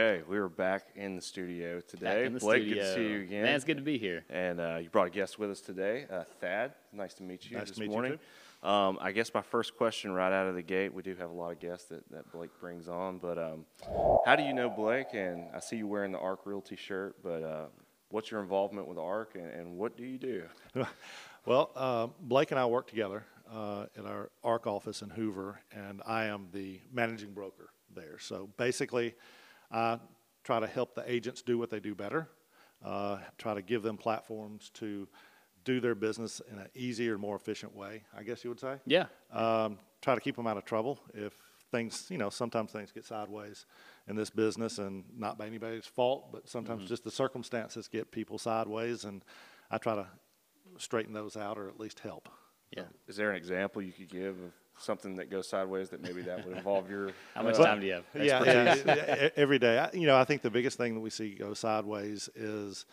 Okay, we are back in the studio today. Back in the Blake, studio. good to see you again. Man, it's good to be here. And uh, you brought a guest with us today, uh, Thad. Nice to meet you Nice to this meet you, morning. um, I guess my first question right out of the gate, we do have a lot of guests that, that Blake brings on, but um, how do you know Blake? And I see you wearing the ARC Realty shirt, but uh, what's your involvement with ARC and, and what do you do? Well, uh, Blake and I work together uh, in our ARC office in Hoover, and I am the managing broker there. So basically, I try to help the agents do what they do better, uh, try to give them platforms to do their business in an easier, more efficient way, I guess you would say. Yeah. Um, try to keep them out of trouble if things, you know, sometimes things get sideways in this business and not by anybody's fault, but sometimes just the circumstances get people sideways, and I try to straighten those out or at least help. Yeah. Is there an example you could give of something that goes sideways that maybe that would involve your? How much uh, time do you have? Yeah, yeah, yeah, every day. I, you know, I think the biggest thing that we see go sideways is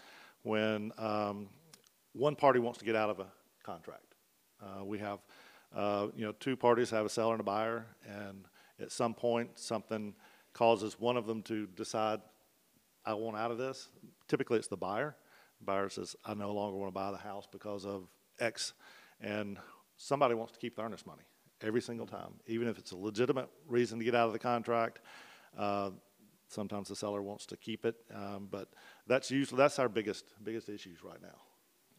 when um, one party wants to get out of a contract. Uh, we have, uh, you know, two parties have a seller and a buyer, and at some point something causes one of them to decide, I want out of this. Typically, it's the buyer. buyer says, I no longer want to buy the house because of X, and somebody wants to keep the earnest money every single time, even if it's a legitimate reason to get out of the contract. Uh, sometimes the seller wants to keep it, um, but that's usually that's our biggest biggest issues right now.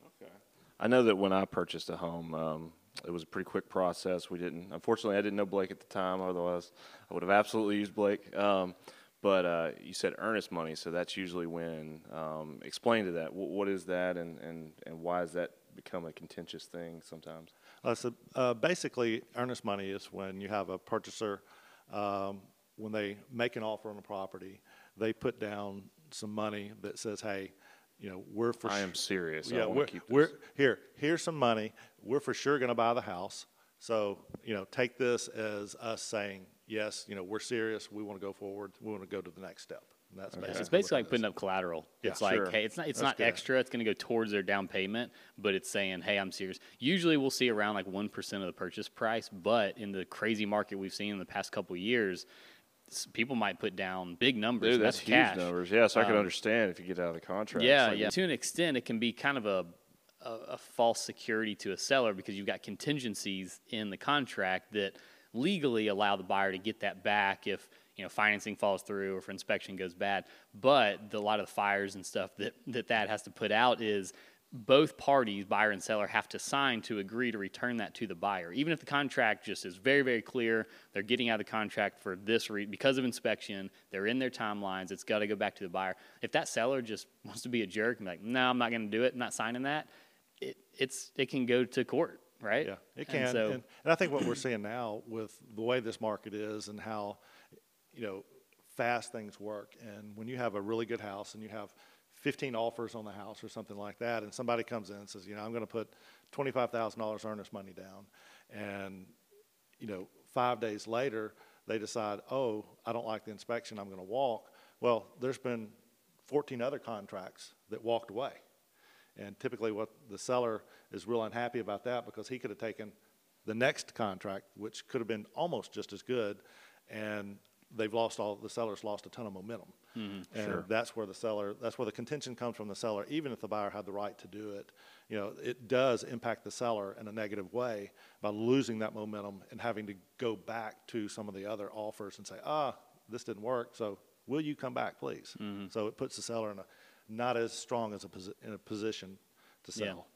Okay. I know that when I purchased a home, um, it was a pretty quick process. We didn't, unfortunately, I didn't know Blake at the time. Otherwise, I would have absolutely used Blake. Um, but uh, you said earnest money, so that's usually when. Um, explain to that. What, what is that, and, and, and why is that become a contentious thing sometimes? Uh, so uh, basically, earnest money is when you have a purchaser, um, when they make an offer on a property, they put down some money that says, "Hey, you know, we're for I am serious. Yeah, we're, we're here. Here's some money. We're for sure going to buy the house. So you know, take this as us saying, yes, you know, we're serious. We want to go forward. We want to go to the next step. And that's basically It's basically like putting up collateral. Yeah, it's like, sure. hey, it's not it's That's not good. extra. It's going to go towards their down payment, but it's saying, hey, I'm serious. Usually, we'll see around like one percent of the purchase price, but in the crazy market we've seen in the past couple of years, people might put down big numbers. Dude, that's, that's, huge cash. numbers. Yeah, so I can Um, understand if you get out of the contract. Yeah, like, yeah. To an extent, it can be kind of a, a, a false security to a seller because you've got contingencies in the contract that legally allow the buyer to get that back if you know financing falls through or if inspection goes bad. But the, a lot of the fires and stuff that that that has to put out is both parties, buyer and seller, have to sign to agree to return that to the buyer. Even if the contract just is very, very clear, they're getting out of the contract for this re- because of inspection, they're in their timelines, it's got to go back to the buyer. If that seller just wants to be a jerk and be like, no, I'm not going to do it, I'm not signing that, it, it's, it can go to court, right? Yeah, it And can. so, and, and I think what we're seeing now with the way this market is and how, you know, fast things work. And when you have a really good house and you have 15 offers on the house or something like that, and somebody comes in and says, you know, I'm going to put $25,000 earnest money down, and you know, five days later they decide, oh, I don't like the inspection, I'm going to walk. Well, there's been 14 other contracts that walked away. And typically, what the seller is real unhappy about that because he could have taken the next contract, which could have been almost just as good, and they've lost all the seller's lost a ton of momentum. and that's where the seller, that's where the contention comes from the seller. Even if the buyer had the right to do it, you know, it does impact the seller in a negative way by losing that momentum and having to go back to some of the other offers and say, ah, this didn't work, so will you come back, please? So it puts the seller in a not as strong as a posi- in a position to sell.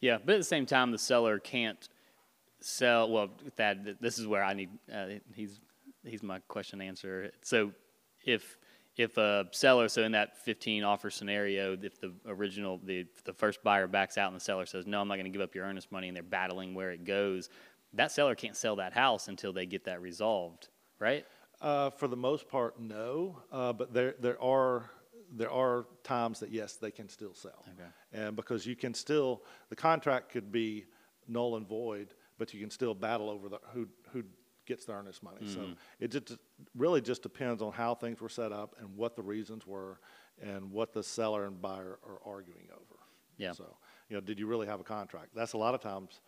Yeah, but at the same time, the seller can't sell. Well, that this is where I need. Uh, he's he's my question answer. So, if if a seller, so in that 15 offer scenario, if the original the the first buyer backs out and the seller says no, I'm not going to give up your earnest money, and they're battling where it goes, that seller can't sell that house until they get that resolved, right? Uh, for the most part, no. Uh, but there, there are, there are times that yes, they can still sell. Okay. And because you can still, the contract could be null and void, but you can still battle over the who gets the earnest money. So it just really just depends on how things were set up and what the reasons were, and what the seller and buyer are arguing over. Yeah. So you know, did you really have a contract? That's a lot of times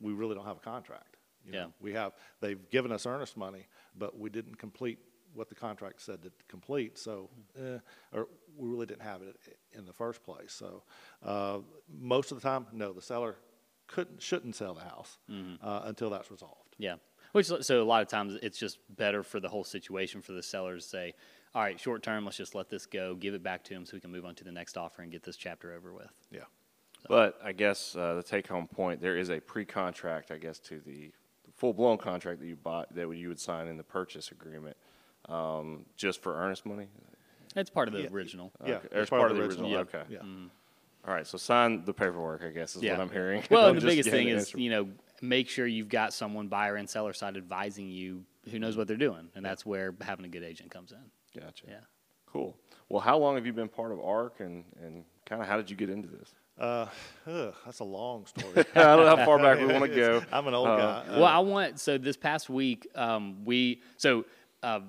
we really don't have a contract. You know, Yeah. we have they've given us earnest money, but we didn't complete what the contract said to complete. So, eh, or we really didn't have it in the first place. So, uh, most of the time, no, the seller couldn't, shouldn't sell the house uh, until that's resolved. Yeah. Which so a lot of times it's just better for the whole situation for the seller to say, all right, short term, let's just let this go, give it back to him so we can move on to the next offer and get this chapter over with. Yeah. But I guess uh, the take-home point there is a pre-contract, I guess, to the full-blown contract that you bought that you would sign in the purchase agreement, um, just for earnest money. It's part of the Yeah. original. Yeah, Okay, it's it's part of the original. yeah, Okay. Yeah. All right, so sign the paperwork. I guess is what I'm hearing. Well, Don't and the biggest thing is, you know, make sure you've got someone buyer and seller side advising you who knows what they're doing, and that's where having a good agent comes in. Gotcha. Yeah. Cool. Well, how long have you been part of ARC, and and kind of how did you get into this? Uh, ugh, that's a long story. I don't know how far back we want to go. I'm an old Uh, guy. Well, I want so this past week um, we so uh,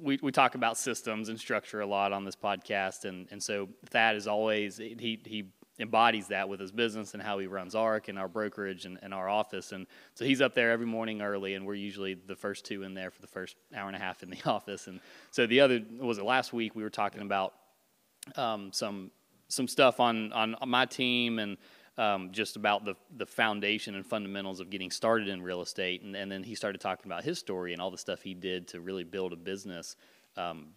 we we talk about systems and structure a lot on this podcast, and and so Thad is always he he embodies that with his business and how he runs ARC and our brokerage and, and our office, and so he's up there every morning early, and we're usually the first two in there for the first hour and a half in the office, and so the other was it last week we were talking about um, some some stuff on on my team and um, just about the the foundation and fundamentals of getting started in real estate, and, and then he started talking about his story and all the stuff he did to really build a business. Um,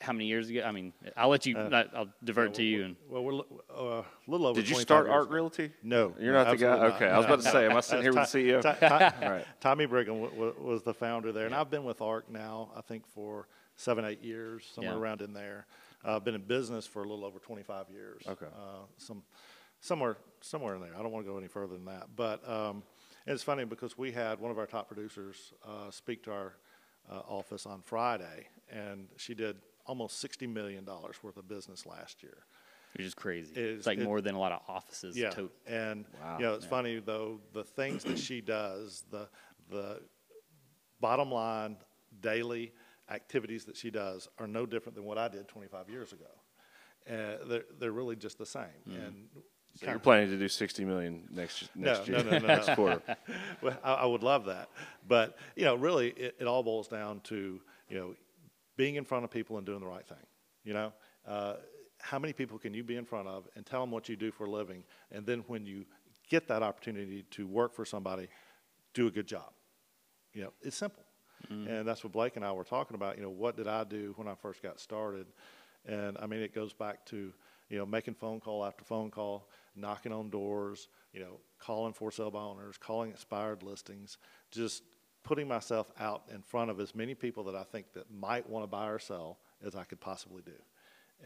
how many years ago? I mean, I'll let you. I'll divert to you. And Well, we're li- uh, a little over. Did you start years ARC ago. Realty? No, You're not the guy? absolutely not. Okay, I was about to say, no. am I sitting here with the CEO? Ti- Ti- Right. Tommy Brigham w- w- was the founder there, and I've been with ARC now, I think, for seven, eight years, somewhere Yeah. around in there. Uh, I've been in business for a little over 25 years. Okay. Uh, some, somewhere, somewhere in there. I don't want to go any further than that. But um, it's funny because we had one of our top producers uh, speak to our uh, office on Friday, and she did almost $60 million worth of business last year. which is crazy. Is- it's like it- more than a lot of offices. Yeah, total. and Wow. you know it's funny though the things that she does, the the bottom line daily activities that she does are no different than what I did 25 years ago. Uh, they're they're really just the same. And So you're planning to do 60 million next next no, year, no, no, no, next no. quarter. well, I, I would love that, but you know, really, it, it all boils down to you know being in front of people and doing the right thing. You know, uh, how many people can you be in front of and tell them what you do for a living, and then when you get that opportunity to work for somebody, do a good job. You know, it's simple, and that's what Blake and I were talking about. You know, what did I do when I first got started? And I mean, it goes back to you know making phone call after phone call, knocking on doors, you know, calling for sale by owners, calling expired listings, just putting myself out in front of as many people that I think that might want to buy or sell as I could possibly do.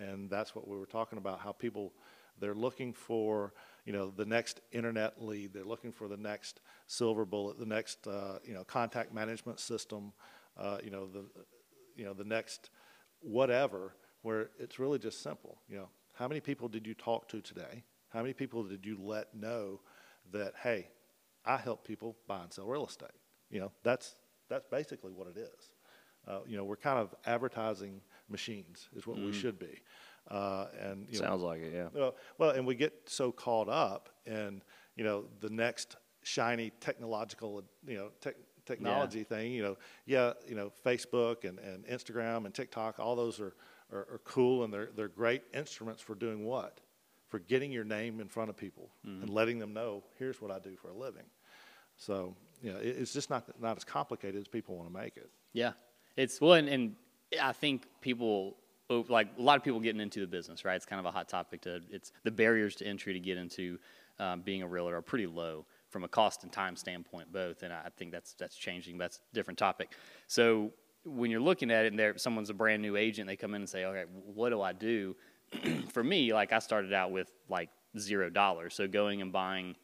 And that's what we were talking about. How people they're looking for you know the next internet lead. They're looking for the next silver bullet, the next uh, you know contact management system. Uh, you know the you know the next whatever. Where it's really just simple. You know, how many people did you talk to today? How many people did you let know that hey, I help people buy and sell real estate? You know, that's that's basically what it is. Uh, you know, we're kind of advertising machines, is what we should be. Uh, and you know, Sounds like it, yeah. well, well, and we get so caught up in you know the next shiny technological you know tech technology thing. You know, yeah, you know Facebook and, and Instagram and TikTok, all those are, are, are cool and they're they're great instruments for doing what? For getting your name in front of people and letting them know here's what I do for a living. So you know, it's just not not as complicated as people want to make it. Yeah, it's well, and, and I think people oh, like a lot of people getting into the business, right? It's kind of a hot topic. To it's the barriers to entry to get into um, being a realtor are pretty low from a cost and time standpoint, both. And I think that's that's changing. That's a different topic. So when you're looking at it, and there someone's a brand new agent, they come in and say, "Okay, what do I do?" For me, like I started out with like zero dollars, so going and buying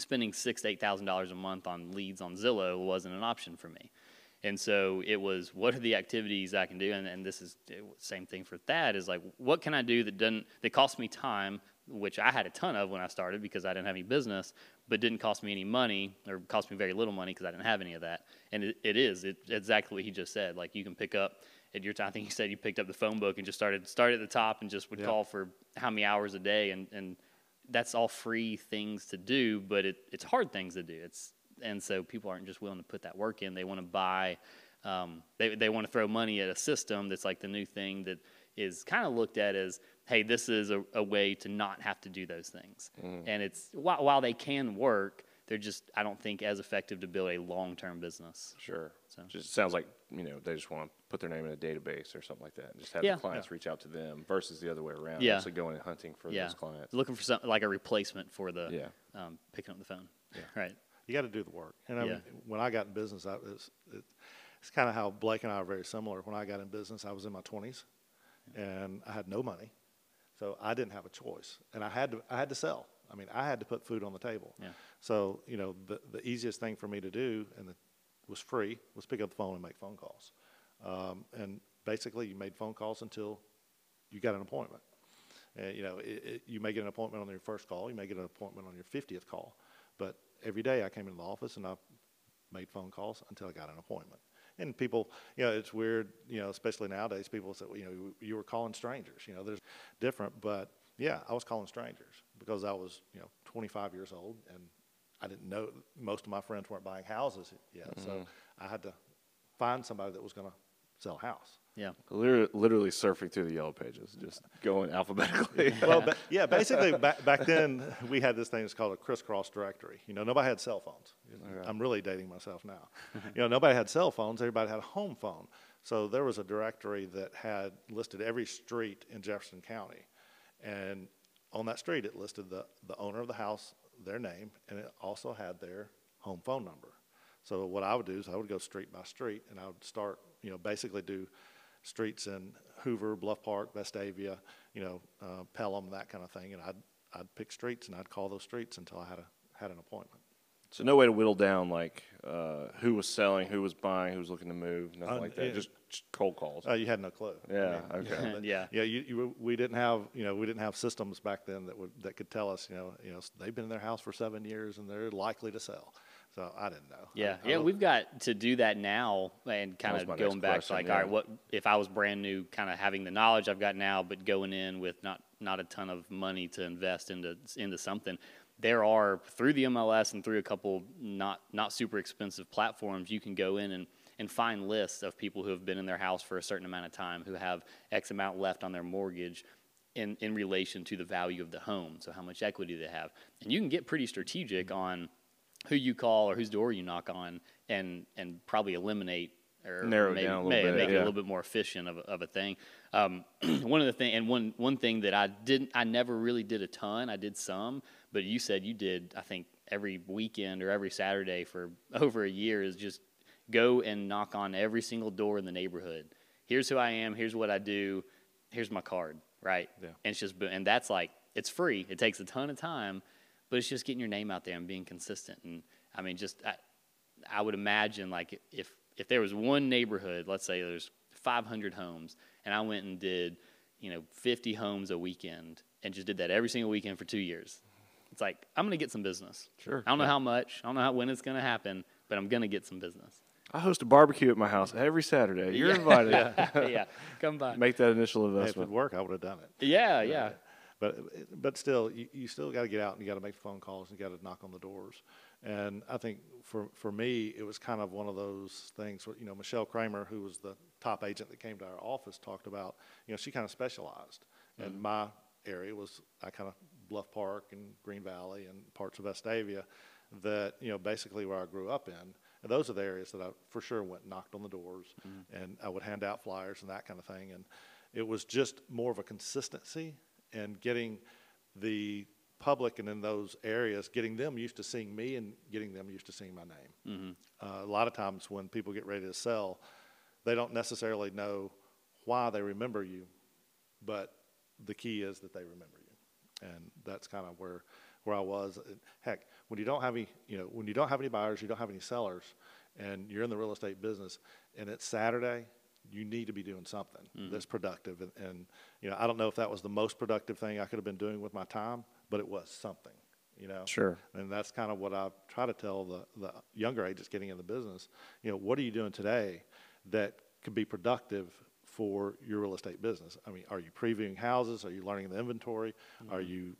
spending six to eight thousand dollars a month on leads on Zillow wasn't an option for me. And so it was, what are the activities I can do? And, and this is the same thing for Thad is like, what can I do that doesn't that cost me time, which I had a ton of when I started because I didn't have any business, but didn't cost me any money or cost me very little money because I didn't have any of that. And it, it is it, exactly what he just said. Like you can pick up at your time. I think he said you picked up the phone book and just started started at the top and just would Yeah. call for how many hours a day and and that's all free things to do, but it, it's hard things to do. It's and so people aren't just willing to put that work in. They want to buy Um, they they want to throw money at a system that's like the new thing that is kind of looked at as, hey, this is a, a way to not have to do those things. And it's while, while they can work, they're just I don't think as effective to build a long term business. Sure. So- Just sounds like, you know, they just want to put their name in a database or something like that. and Just have Yeah. the clients reach out to them versus the other way around. Yeah. Actually going and hunting for Yeah, those clients. looking for something like a replacement for the Yeah. um, picking up the phone. Right. You got to do the work. And I Yeah. mean, when I got in business, I was, it, it's kind of how Blake and I are very similar. When I got in business, I was in my 20s and I had no money. So I didn't have a choice. And I had to, I had to sell. I mean, I had to put food on the table. Yeah. So, you know, the, the easiest thing for me to do, and it was free, was pick up the phone and make phone calls. Um, and basically, you made phone calls until you got an appointment. Uh, you know, it, it, you may get an appointment on your first call, you may get an appointment on your 50th call. But every day I came into the office and I made phone calls until I got an appointment. And people, you know, it's weird, you know, especially nowadays, people say, well, you know, you, you were calling strangers, you know, there's different. But yeah, I was calling strangers because I was, you know, 25 years old and I didn't know, most of my friends weren't buying houses yet. So mm-hmm. I had to find somebody that was going to sell a house. Yeah. Literally, literally surfing through the yellow pages, just going alphabetically. well, ba- yeah, basically back, back then we had this thing that's called a crisscross directory. You know, nobody had cell phones. I'm really dating myself now. you know, nobody had cell phones. Everybody had a home phone. So there was a directory that had listed every street in Jefferson County, and on that street it listed the the owner of the house, their name, and it also had their home phone number. So what I would do is I would go street by street, and I would start, you know, basically do streets in Hoover, Bluff Park, Vestavia, you know, uh, Pelham, that kind of thing, and I'd I'd pick streets and I'd call those streets until I had a had an appointment. So no way to whittle down like uh, who was selling, who was buying, who was looking to move, nothing Uh, like that. yeah. Just, just cold calls. Uh, you had no clue. I Yeah, mean, you okay. know, Yeah. Yeah, you, you, we didn't have, you know, we didn't have systems back then that would, that could tell us, you know, you know, they've been in their house for seven years and they're likely to sell. So I didn't know. Yeah, I yeah, we've got to do that now, and kind of going back question, to like, yeah. all right, what if I was brand new, kind of having the knowledge I've got now, but going in with not not a ton of money to invest into into something. There are through the MLS and through a couple not not super expensive platforms, you can go in and and find lists of people who have been in their house for a certain amount of time, who have X amount left on their mortgage, in, in relation to the value of the home. So how much equity they have. And you can get pretty strategic on who you call or whose door you knock on and, and probably eliminate or Narrow maybe, down a little may- bit, make it a little bit more efficient of a, of a thing. Um, one of the thing and one, one thing that I didn't, I never really did a ton. I did some, but you said you did, I think every weekend or every Saturday for over a year is just go and knock on every single door in the neighborhood. Here's who I am. Here's what I do. Here's my card, right? Yeah. And it's just, and that's like, it's free. It takes a ton of time, but it's just getting your name out there and being consistent. And I mean, just, I, I would imagine like if, if there was one neighborhood, let's say there's 500 homes, and I went and did, you know, 50 homes a weekend and just did that every single weekend for two years. It's like, I'm going to get some business. Sure, I don't know yeah. how much, I don't know how, when it's going to happen, but I'm going to get some business. I host a barbecue at my house every Saturday. You're invited. yeah, yeah, come by. Make that initial Hey, if investment. it'd work, I would have done it. Yeah, yeah. But but still, you, you still got to get out and you got to make phone calls and you got to knock on the doors. And I think for for me, it was kind of one of those things. Where, you know, Michelle Kramer, who was the top agent that came to our office, talked about. You know, she kind of specialized, mm-hmm. and my area was I kind of Bluff Park and Green Valley and parts of Vestavia, that you know basically where I grew up in. And those are the areas that I for sure went and knocked on the doors, and I would hand out flyers and that kind of thing. And it was just more of a consistency and getting the public and in those areas, getting them used to seeing me and getting them used to seeing my name. Uh, a lot of times when people get ready to sell, they don't necessarily know why they remember you, but the key is that they remember you, and that's kind of where where I was. Heck, when you don't have any, you know, when you don't have any buyers, you don't have any sellers, and you're in the real estate business, and it's Saturday, you need to be doing something mm-hmm. that's productive. And, and you know, I don't know if that was the most productive thing I could have been doing with my time, but it was something. You know, Sure. and that's kind of what I try to tell the, the younger agents getting in the business. You know, what are you doing today that could be productive for your real estate business? I mean, are you previewing houses? Are you learning the inventory? Are you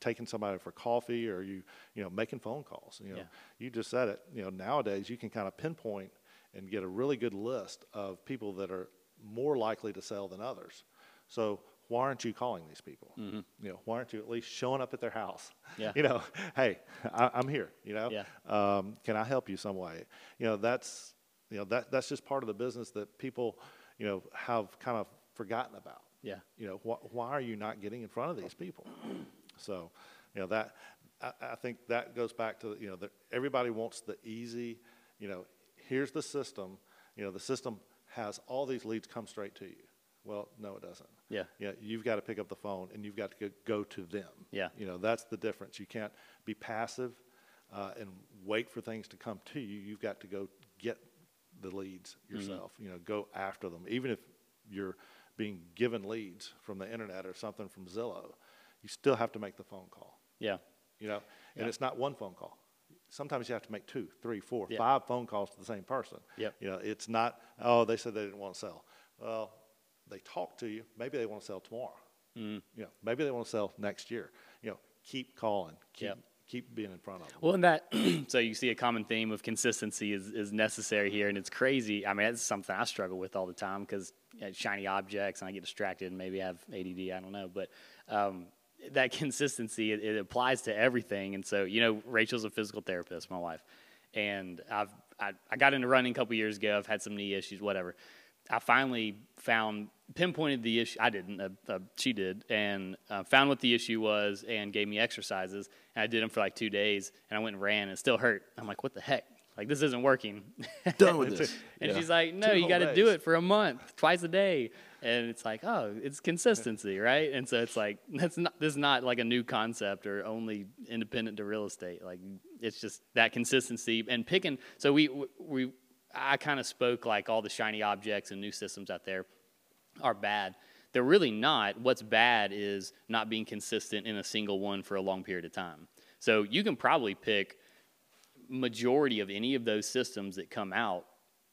taking somebody for coffee? Or are you, you know, making phone calls? You know, Yeah. you just said it. You know, nowadays you can kind of pinpoint and get a really good list of people that are more likely to sell than others. So why aren't you calling these people? You know, why aren't you at least showing up at their house? Yeah. You know, hey, I, I'm here. You know, Yeah. um, can I help you some way? You know, that's you know that that's just part of the business that people, you know, have kind of forgotten about. Yeah. You know, wh- why are you not getting in front of these people? So, you know, that, I, I think that goes back to, you know, that everybody wants the easy, you know, here's the system, you know, the system has all these leads come straight to you. Well, no, it doesn't. Yeah. Yeah, you've got to pick up the phone and you've got to go, go to them. Yeah. You know, that's the difference. You can't be passive uh, and wait for things to come to you. You've got to go get the leads yourself. You know, go after them. Even if you're being given leads from the internet or something from Zillow, you still have to make the phone call. Yeah. You know, and Yeah. it's not one phone call. Sometimes you have to make two, three, four, Yeah. five phone calls to the same person. Yep. You know, it's not, oh, they said they didn't want to sell. Well, they talked to you. Maybe they want to sell tomorrow. Mm-hmm. You know, maybe they want to sell next year. You know, keep calling. Keep, Yep. Keep being in front of them. Well, and that so you see a common theme of consistency is, is necessary here, and it's crazy. I mean, that's something I struggle with all the time because you know, shiny objects and I get distracted and maybe I have ADD. I don't know, but um, that consistency it, it applies to everything. And so, you know, Rachel's a physical therapist, my wife, and I've I, I got into running a couple years ago. I've had some knee issues, whatever. I finally found pinpointed the issue. I didn't. Uh, uh, she did, and uh, found what the issue was, and gave me exercises. And I did them for like two days, and I went and ran, and it still hurt. I'm like, what the heck? Like this isn't working. Done with this. and Yeah. she's like, no, Two you got to do it for a month, twice a day. And it's like, oh, it's consistency, right? And so it's like that's not this is not like a new concept or only independent to real estate. Like it's just that consistency and picking. So we we I kind of spoke like all the shiny objects and new systems out there are bad. They're really not. What's bad is not being consistent in a single one for a long period of time. So you can probably pick majority of any of those systems that come out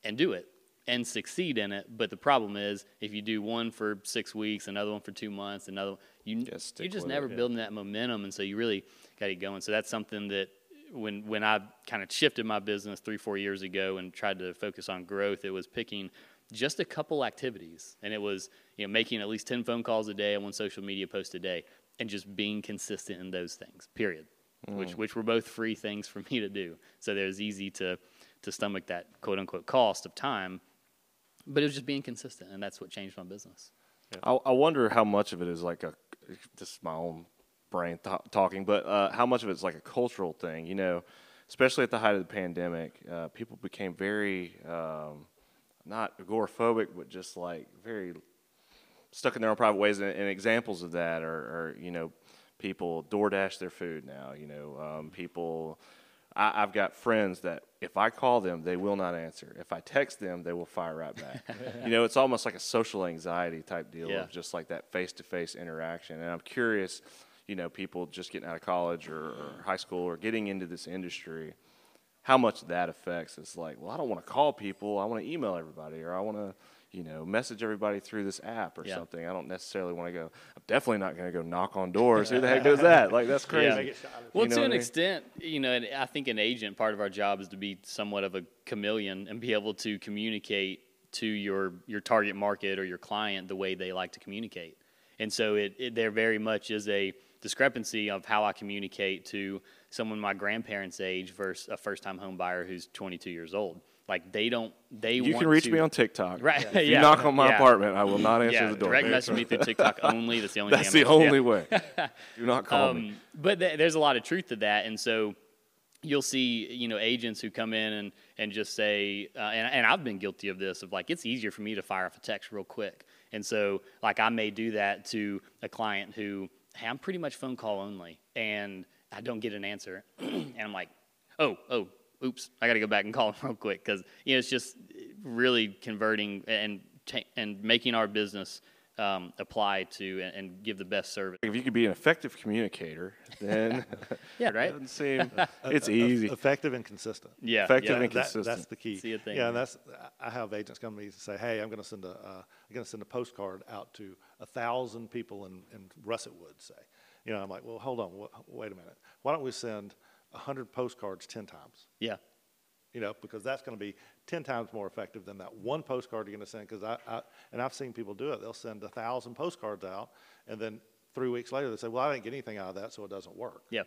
and do it and succeed in it. But the problem is if you do one for six weeks, another one for two months, another one, you Yeah, you're just with it, never yeah. building that momentum, and so you really got to get going. So that's something that when when I kind of shifted my business three four years ago and tried to focus on growth, it was picking just a couple activities, and it was you know making at least ten phone calls a day and one social media post a day, and just being consistent in those things. Period. Which which were both free things for me to do. So it was easy to to stomach that quote unquote cost of time, but it was just being consistent, and that's what changed my business. I, I wonder how much of it is like a just my own brain th- talking, but uh, how much of it's like a cultural thing. You know, especially at the height of the pandemic, uh, people became very um, not agoraphobic, but just like very stuck in their own private ways. And, and examples of that are, are, you know, people DoorDash their food now. You know, um, people. I, I've got friends that if I call them, they will not answer. If I text them, they will fire right back. you know, it's almost like a social anxiety type deal Yeah. of just like that face to face interaction. And I'm curious, you know, people just getting out of college or, or high school or getting into this industry, how much that affects. It's like, well, I don't want to call people. I want to email everybody or I want to, you know, message everybody through this app or Yeah. something. I don't necessarily want to go. I'm definitely not going to go knock on doors. Who the heck does that? Like that's crazy. Yeah. Make it shiny. Well, You know to an I mean? extent, you know, and I think an agent, part of our job is to be somewhat of a chameleon and be able to communicate to your your target market or your client the way they like to communicate. And so it, it there very much is a discrepancy of how I communicate to someone my grandparents' age versus a first time home buyer who's 22 years old. Like they don't they You can reach to- me on TikTok. Right, If you yeah. knock on my Yeah. apartment, I will not answer yeah, the door. direct message me through TikTok only. That's the only That's the only way. Do not call me. Um, but th- there's a lot of truth to that, and so you'll see, you know, agents who come in and and just say, uh, and, and I've been guilty of this, of like it's easier for me to fire off a text real quick, and so like I may do that to a client who, hey, I'm pretty much phone call only, and I don't get an answer, and I'm like, oh, oh. Oops! I got to go back and call him real quick because you know it's just really converting and ta- and making our business um, apply to and, and give the best service. If you could be an effective communicator, then Yeah, right. doesn't seem it's easy. Effective and consistent. Yeah, Effective yeah. and That- consistent. that's the key. See a thing, Yeah, yeah. and that's I have agents come to me and say, "Hey, I'm going to send a uh, I'm going to send a postcard out to a thousand people in in Russet Wood." Say, you know, I'm like, "Well, hold on, wh- wait a minute. Why don't we send a hundred postcards ten times?" Yeah. you know, because that's going to be 10 times more effective than that one postcard you're going to send. Because I, I, and I've seen people do it. They'll send a thousand postcards out, and then three weeks later they say, "Well, I didn't get anything out of that, so it doesn't work." Yeah.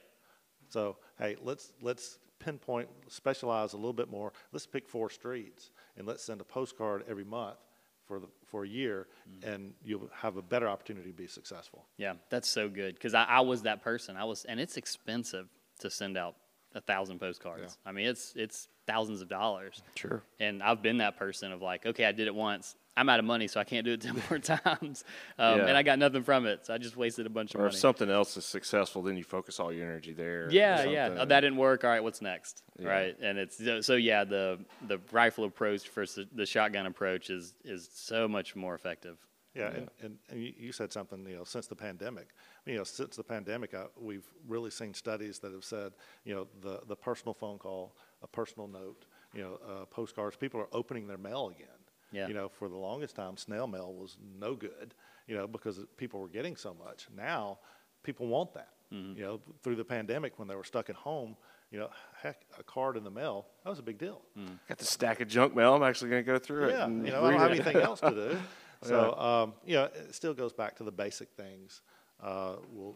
So hey, let's let's pinpoint, specialize a little bit more. Let's pick four streets and let's send a postcard every month for the for a year, mm. and you'll have a better opportunity to be successful. Yeah, that's so good because I, I was that person. I was, and it's expensive to send out a thousand postcards. I mean, it's it's thousands of dollars. Sure. And I've been that person of like, okay, I did it once. I'm out of money, so I can't do it ten more times, um, Yeah. and I got nothing from it. So I just wasted a bunch of money. Or if something else is successful, then you focus all your energy there. Yeah, yeah. Oh, that didn't work. All right, what's next? Yeah. Right, and it's so, so yeah. The the rifle approach versus the shotgun approach is is so much more effective. Yeah, and, and, and you, you said something, you know, since the pandemic. You know, since the pandemic, uh, we've really seen studies that have said, you know, the, the personal phone call, a personal note, you know, uh, postcards, people are opening their mail again. Yeah. You know, for the longest time, snail mail was no good, you know, because people were getting so much. Now, people want that. Mm-hmm. You know, through the pandemic, when they were stuck at home, you know, heck, a card in the mail, that was a big deal. Got the stack of junk mail. I'm actually going to go through it. Yeah, you know, I don't read have anything else to do. So, um, you know, it still goes back to the basic things. Uh, will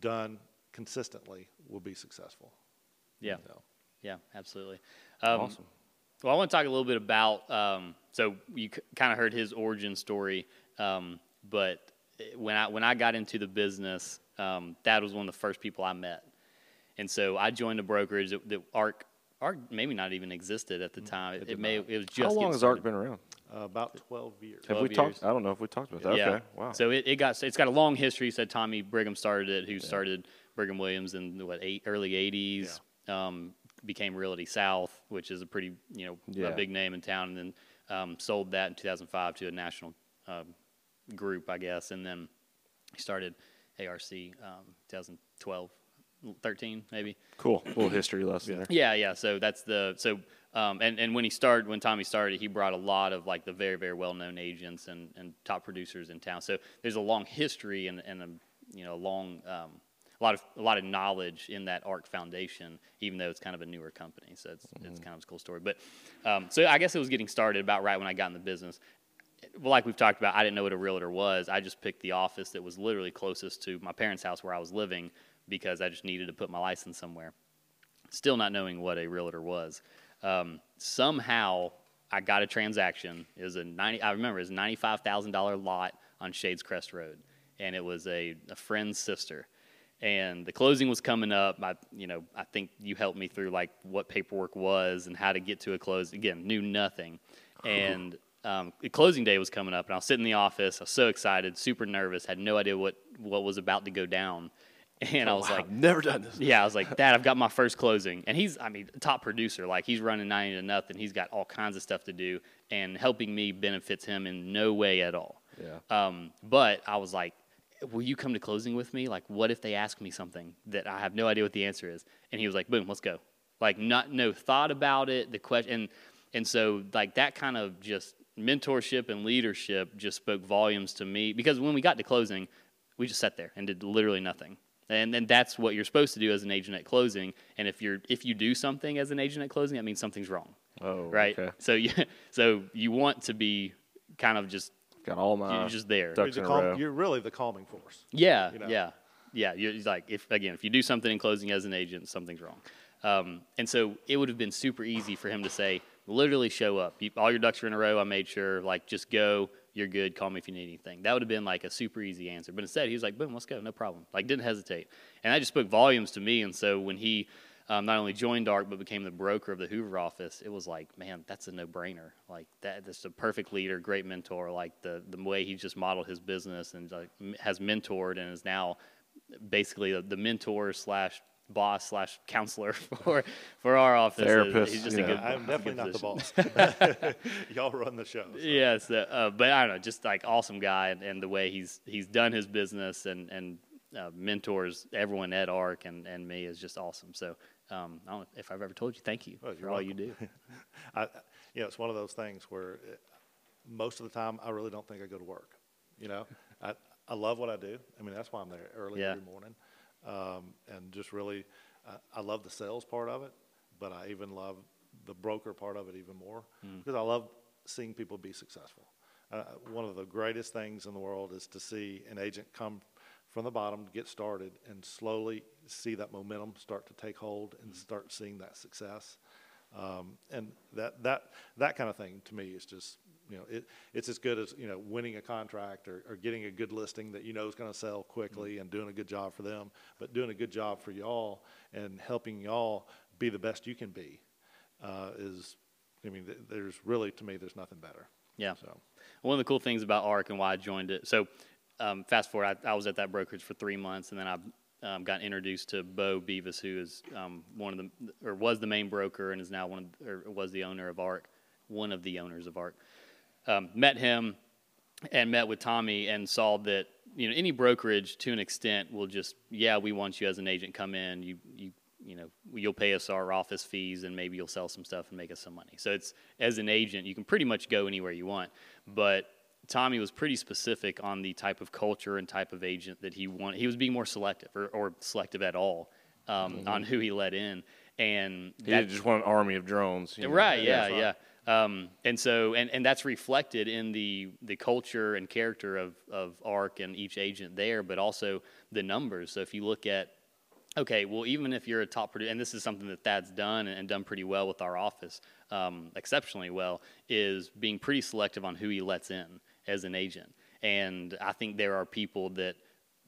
done consistently will be successful. Yeah, You know. yeah, absolutely. Um, Awesome. Well, I want to talk a little bit about. Um, so you kind of heard his origin story, um, but when I when I got into the business, um, Thad was one of the first people I met, and so I joined a brokerage that, that Arc Arc maybe not even existed at the time. It, did may not. it was just How long getting has ARC been around? Uh, about 12 years. Have 12 we talked? I don't know if we talked about that. Yeah. Okay. Wow. So it, it got it's got a long history. Said Tommy Brigham started it, who started Brigham Williams in what eight early '80s. Um, became Realty South, which is a pretty you know Yeah. a big name in town, and then um, sold that in 2005 to a national um, group, I guess, and then he started ARC um, 2012, 13 maybe. cool. little history lesson there. Yeah, yeah. So that's the so um, and and when he started, when Tommy started, he brought a lot of like the very very well known agents and and top producers in town. So there's a long history and and a you know long um, a lot of a lot of knowledge in that Arc Foundation, even though it's kind of a newer company. So it's it's kind of a cool story. But um, so I guess it was getting started about right when I got in the business. Well, like we've talked about, I didn't know what a realtor was. I just picked the office that was literally closest to my parents' house where I was living because I just needed to put my license somewhere still not knowing what a realtor was. Um, somehow I got a transaction. It was a ninety. I remember it was ninety-five thousand dollar lot on Shades Crest Road, and it was a, a friend's sister. And the closing was coming up. I, you know, I think you helped me through like what paperwork was and how to get to a close. Again, knew nothing, and um, the closing day was coming up, and I was sitting in the office. I was so excited, super nervous, had no idea what what was about to go down, and I was like, never done this. yeah, I was like, Thad, I've got my first closing. And he's, I mean, top producer. Like, he's running 90 to nothing. He's got all kinds of stuff to do. And helping me benefits him in no way at all. Yeah. Um, but I was like, will you come to closing with me? Like, what if they ask me something that I have no idea what the answer is? And he was like, boom, let's go. Like, not, no thought about it. The question, and, and so, like, that kind of just mentorship and leadership just spoke volumes to me because when we got to closing, we just sat there and did literally nothing. And then that's what you're supposed to do as an agent at closing. And if you're if you do something as an agent at closing, that means something's wrong, Oh, right? Okay. So you so you want to be kind of just Got all my. you're just there. ducks You're, in the a calm- row. you're really the calming force. Yeah, you know. yeah, yeah. You're like if again, if you do something in closing as an agent, something's wrong. Um, and so it would have been super easy for him to say, literally show up. You, all your ducks are in a row. I made sure, like, just go. You're good. Call me if you need anything. That would have been like a super easy answer. But instead, he was like, boom, let's go. No problem. Like, didn't hesitate. And that just spoke volumes to me. And so when he um, not only joined ARC, but became the broker of the Hoover office, it was like, man, that's a no brainer. Like, that, that's a perfect leader, great mentor. Like, the, the way he just modeled his business and like, has mentored and is now basically the, the mentor slash boss slash counselor for for our office. Therapist, He's just you a know. good. I'm definitely not the position. boss. Y'all run the show. so. Yes, uh, uh, but I don't know, just like awesome guy, and, and the way he's he's done his business and and uh, mentors everyone at ARC and, and me is just awesome. So um, I don't know if I've ever told you, thank you Oh, for all you do. I, you know, it's one of those things where uh most of the time I really don't think I go to work. You know, I, I love what I do. I mean, that's why I'm there early Yeah. every morning. Um, and just really, uh, I love the sales part of it, but I even love the broker part of it even more Hmm. because I love seeing people be successful. Uh, one of the greatest things in the world is to see an agent come from the bottom, to get started, and slowly see that momentum start to take hold and start seeing that success. Um, and that, that, that kind of thing to me is just, you know, it, it's as good as, you know, winning a contract or, or getting a good listing that you know is going to sell quickly and doing a good job for them, but doing a good job for y'all and helping y'all be the best you can be uh, is, I mean, there's really, to me, there's nothing better. Yeah. So, One of the cool things about ARC and why I joined it. So, um, fast forward, I, I was at that brokerage for three months, and then I um, got introduced to Bo Beavis, who is um, one of the or was the main broker and is now one of or was the owner of ARC, one of the owners of ARC. Um, met him and met with Tommy and saw that you know any brokerage to an extent will just yeah we want you as an agent. Come in. You you you know you'll pay us our office fees and maybe you'll sell some stuff and make us some money. So it's as an agent you can pretty much go anywhere you want but Tommy was pretty specific on the type of culture and type of agent that he wanted he was being more selective or, or selective at all um, on who he let in and He that- just want an army of drones. you know. Right. Yeah. Yeah. Um, and so, and, and that's reflected in the the culture and character of of ARC and each agent there, but also the numbers. So if you look at, okay, well, even if you're a top producer, and this is something that Thad's done and done pretty well with our office, um, exceptionally well, is being pretty selective on who he lets in as an agent. And I think there are people that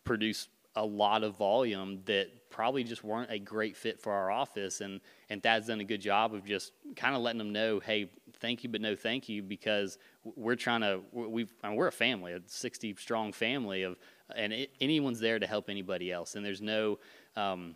produce a lot of volume that probably just weren't a great fit for our office and and Thad's done a good job of just kind of letting them know hey thank you but no thank you because we're trying to we've I mean, we're a family a 60 strong family of and it, anyone's there to help anybody else and there's no um,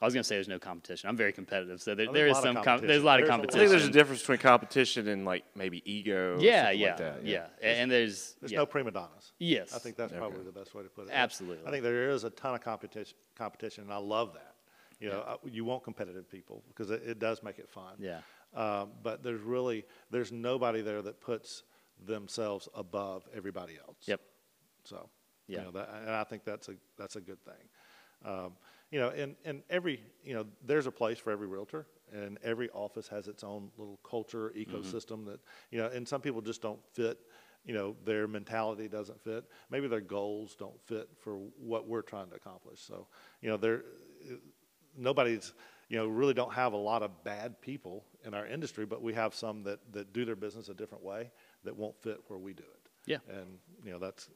I was going to say there's no competition. I'm very competitive, so there, Oh, there's a lot some of com- there's a lot of competition. I think there's a difference between competition and like maybe ego. or Yeah, something yeah, like that, yeah, And there's there's yeah. no prima donnas. Yes. I think that's Okay. probably the best way to put it. Absolutely. I think there is a ton of competition, competition, and I love that. You know, uh, you want competitive people because it, it does make it fun. Yeah. Um, but there's really there's nobody there that puts themselves above everybody else. Yep. So, Yeah. you know, that, and I think that's a that's a good thing. Um, you know, and, and every you know, there's a place for every realtor, and every office has its own little culture mm-hmm. ecosystem that you know, and some people just don't fit. You know, their mentality doesn't fit. Maybe their goals don't fit for what we're trying to accomplish. So, you know, there nobody's you know really don't have a lot of bad people in our industry, but we have some that that do their business a different way that won't fit where we do it. Yeah. And you know that's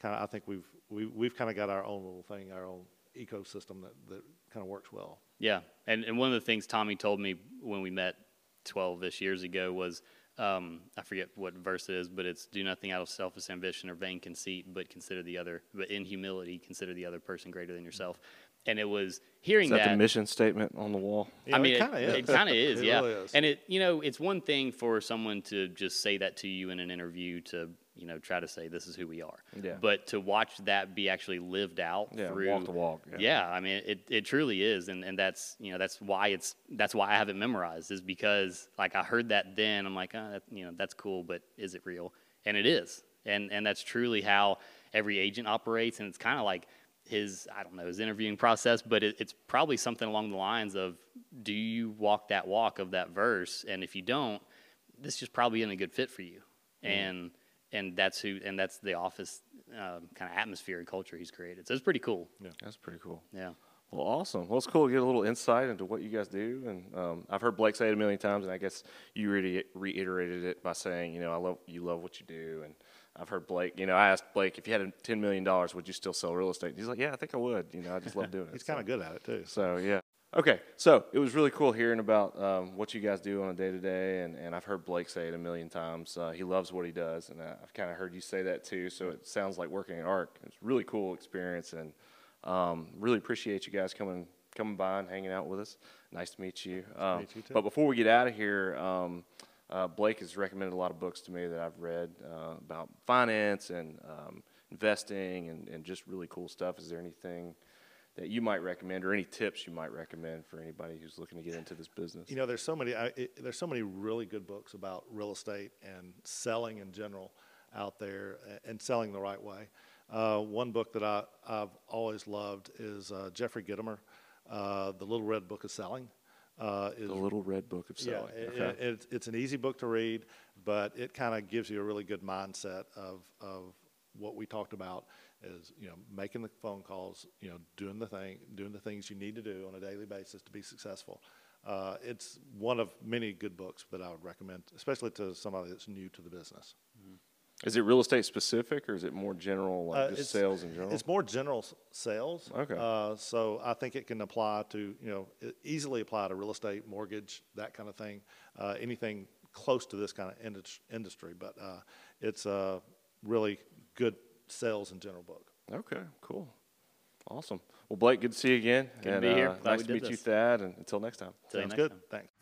kind of I think we've we, we've kind of got our own little thing, our own ecosystem that that kind of works well. Yeah, and and one of the things Tommy told me when we met twelve-ish years ago was um, I forget what verse it is, but it's do nothing out of selfish ambition or vain conceit, but consider the other, but in humility consider the other person greater than yourself. And it was hearing Is that the mission statement on the wall? You I mean, it kind of is. It kind of is, It yeah. really is. And it, you know, it's one thing for someone to just say that to you in an interview to, you know, try to say this is who we are. Yeah. But to watch that be actually lived out Yeah, through walk the walk, yeah. Yeah. I mean, it, it truly is, and and that's you know that's why it's that's why I have it memorized is because like I heard that then I'm like, oh, that, you know, that's cool, but is it real? And it is, and and that's truly how every agent operates, and it's kind of like his I don't know his interviewing process, but it, it's probably something along the lines of, do you walk that walk of that verse, and if you don't, this just probably isn't a good fit for you, mm-hmm. and and that's who and that's the office um, kind of atmosphere and culture he's created. So it's pretty cool. Yeah. That's pretty cool. Yeah. Well, awesome. Well, it's cool to get a little insight into what you guys do, and um, I've heard Blake say it a million times, and I guess you really reiterated it by saying, you know, I love you love what you do, and I've heard Blake. You know, I asked Blake if you had ten million dollars, would you still sell real estate? He's like, yeah, I think I would. You know, I just love doing it. He's kind of good at it too. So yeah. Okay, so it was really cool hearing about um, what you guys do on a day to day, and and I've heard Blake say it a million times. Uh, he loves what he does, and I've kind of heard you say that too. So it sounds like working at ARC. It's a really cool experience, and um, really appreciate you guys coming coming by and hanging out with us. Nice to meet you. Um, meet you. But before we get out of here. Um, uh, Blake has recommended a lot of books to me that I've read uh, about finance and um, investing and, and just really cool stuff. Is there anything that you might recommend, or any tips you might recommend for anybody who's looking to get into this business? You know, there's so many. I, it, there's so many really good books about real estate and selling in general out there, and selling the right way. Uh, one book that I, I've always loved is uh, Jeffrey Gitomer, uh, The Little Red Book of Selling. uh, is The little red book of selling. i- okay. i- it's, it's an easy book to read, but it kind of gives you a really good mindset of, of what we talked about is, you know, making the phone calls, you know, doing the thing, doing the things you need to do on a daily basis to be successful. Uh, it's one of many good books that I would recommend, especially to somebody that's new to the business. Is it real estate specific or is it more general, like Uh, just sales in general? It's more general sales. Okay. Uh, so I think it can apply to, you know, easily apply to real estate, mortgage, that kind of thing. Uh, anything close to this kind of industry, but, uh, it's a really good sales in general book. Okay, cool. Awesome. Well, Blake, good to see you again. Good to be here. uh, nice to did meet you. Thad, and until next time. Till you Sounds next good. time. Thanks.